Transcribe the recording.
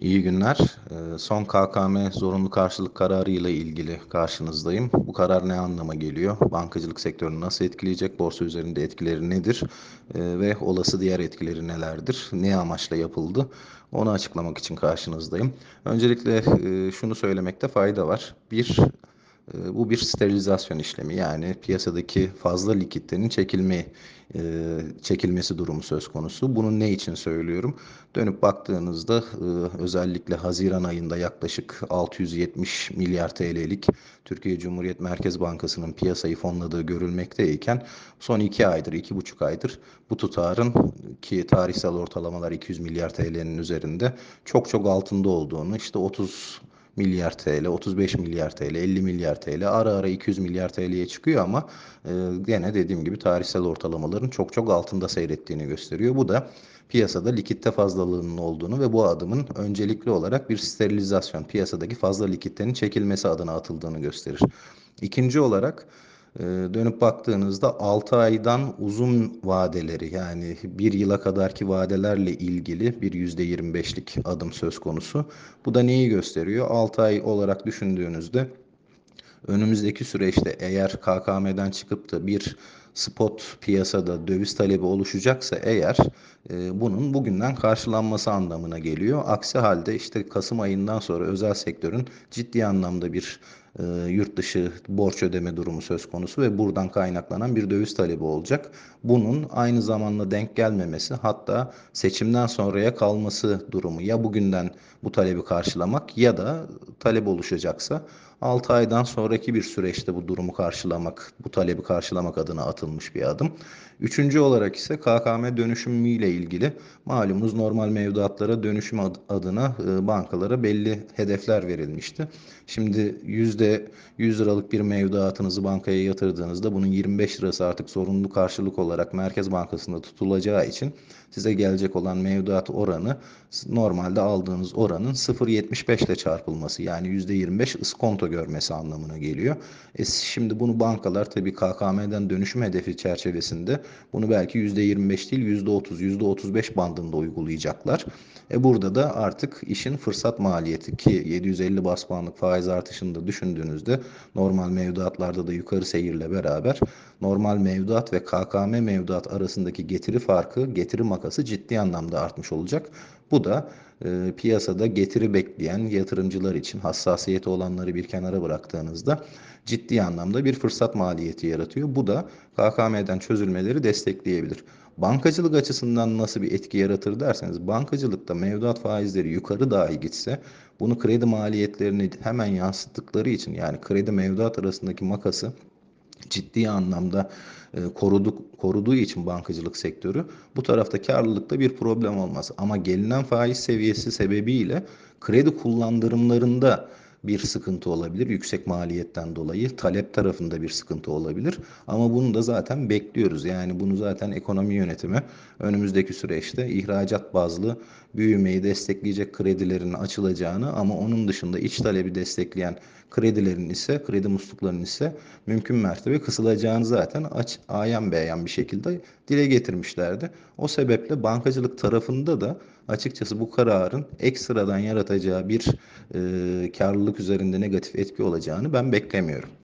İyi günler. Ee, Son KKM zorunlu karşılık kararı ile ilgili karşınızdayım. Bu karar ne anlama geliyor? Bankacılık sektörünü nasıl etkileyecek? Borsa üzerinde etkileri nedir? Ee, Ve olası diğer etkileri nelerdir? Ne amaçla yapıldı? Onu açıklamak için karşınızdayım. Öncelikle e, şunu söylemekte fayda var. Bir, Bu bir sterilizasyon işlemi yani piyasadaki fazla likiditenin çekilme e, çekilmesi durumu söz konusu. Bunu ne için söylüyorum? Dönüp baktığınızda e, özellikle Haziran ayında yaklaşık 670 milyar TL'lik Türkiye Cumhuriyet Merkez Bankası'nın piyasayı fonladığı görülmekteyken son 2 aydır, 2,5 aydır bu tutarın ki tarihsel ortalamalar 200 milyar TL'nin üzerinde çok çok altında olduğunu işte 30 milyar TL, 35 milyar TL, 50 milyar TL ara ara 200 milyar TL'ye çıkıyor ama e, gene dediğim gibi tarihsel ortalamaların çok çok altında seyrettiğini gösteriyor. Bu da piyasada likitte fazlalığının olduğunu ve bu adımın öncelikli olarak bir sterilizasyon, piyasadaki fazla likiditenin çekilmesi adına atıldığını gösterir. İkinci olarak dönüp baktığınızda 6 aydan uzun vadeleri yani bir yıla kadarki vadelerle ilgili bir %25'lik adım söz konusu. Bu da neyi gösteriyor? 6 ay olarak düşündüğünüzde önümüzdeki süreçte eğer KKM'den çıkıp da bir spot piyasada döviz talebi oluşacaksa eğer e, bunun bugünden karşılanması anlamına geliyor. Aksi halde işte Kasım ayından sonra özel sektörün ciddi anlamda bir yurt dışı borç ödeme durumu söz konusu ve buradan kaynaklanan bir döviz talebi olacak. Bunun aynı zamanda denk gelmemesi hatta seçimden sonraya kalması durumu ya bugünden bu talebi karşılamak ya da talep oluşacaksa 6 aydan sonraki bir süreçte bu durumu karşılamak, bu talebi karşılamak adına atılmış bir adım. Üçüncü olarak ise KKM dönüşümü ile ilgili malumunuz normal mevduatlara dönüşüm adına e, bankalara belli hedefler verilmişti. Şimdi yüzde 100 liralık bir mevduatınızı bankaya yatırdığınızda bunun 25 lirası artık zorunlu karşılık olarak Merkez Bankası'nda tutulacağı için size gelecek olan mevduat oranı normalde aldığınız oranın 0.75 ile çarpılması yani %25 iskonto görmesi anlamına geliyor. E şimdi bunu bankalar tabii KKM'den dönüşüm hedefi çerçevesinde bunu belki %25 değil %30, %35 bandında uygulayacaklar. E burada da artık işin fırsat maliyeti ki 750 bas puanlık faiz artışını da düşündüğünüzde normal mevduatlarda da yukarı seyirle beraber normal mevduat ve KKM mevduat arasındaki getiri farkı, getiri makası ciddi anlamda artmış olacak. Bu da e, piyasada getiri bekleyen yatırımcılar için hassasiyeti olanları bir kenara bıraktığınızda ciddi anlamda bir fırsat maliyeti yaratıyor. Bu da KKM'den çözülmeleri destekleyebilir. Bankacılık açısından nasıl bir etki yaratır derseniz bankacılıkta mevduat faizleri yukarı dahi gitse bunu kredi maliyetlerini hemen yansıttıkları için yani kredi mevduat arasındaki makası ciddi anlamda e, koruduk, koruduğu için bankacılık sektörü bu tarafta karlılıkta bir problem olmaz. Ama gelinen faiz seviyesi sebebiyle kredi kullandırımlarında bir sıkıntı olabilir. Yüksek maliyetten dolayı talep tarafında bir sıkıntı olabilir. Ama bunu da zaten bekliyoruz. Yani bunu zaten ekonomi yönetimi önümüzdeki süreçte ihracat bazlı büyümeyi destekleyecek kredilerin açılacağını ama onun dışında iç talebi destekleyen kredilerin ise kredi musluklarının ise mümkün mertebe kısılacağını zaten aç, ayan beyan bir şekilde dile getirmişlerdi. O sebeple bankacılık tarafında da açıkçası bu kararın ekstradan yaratacağı bir e, karlılık üzerinde negatif etki olacağını ben beklemiyorum.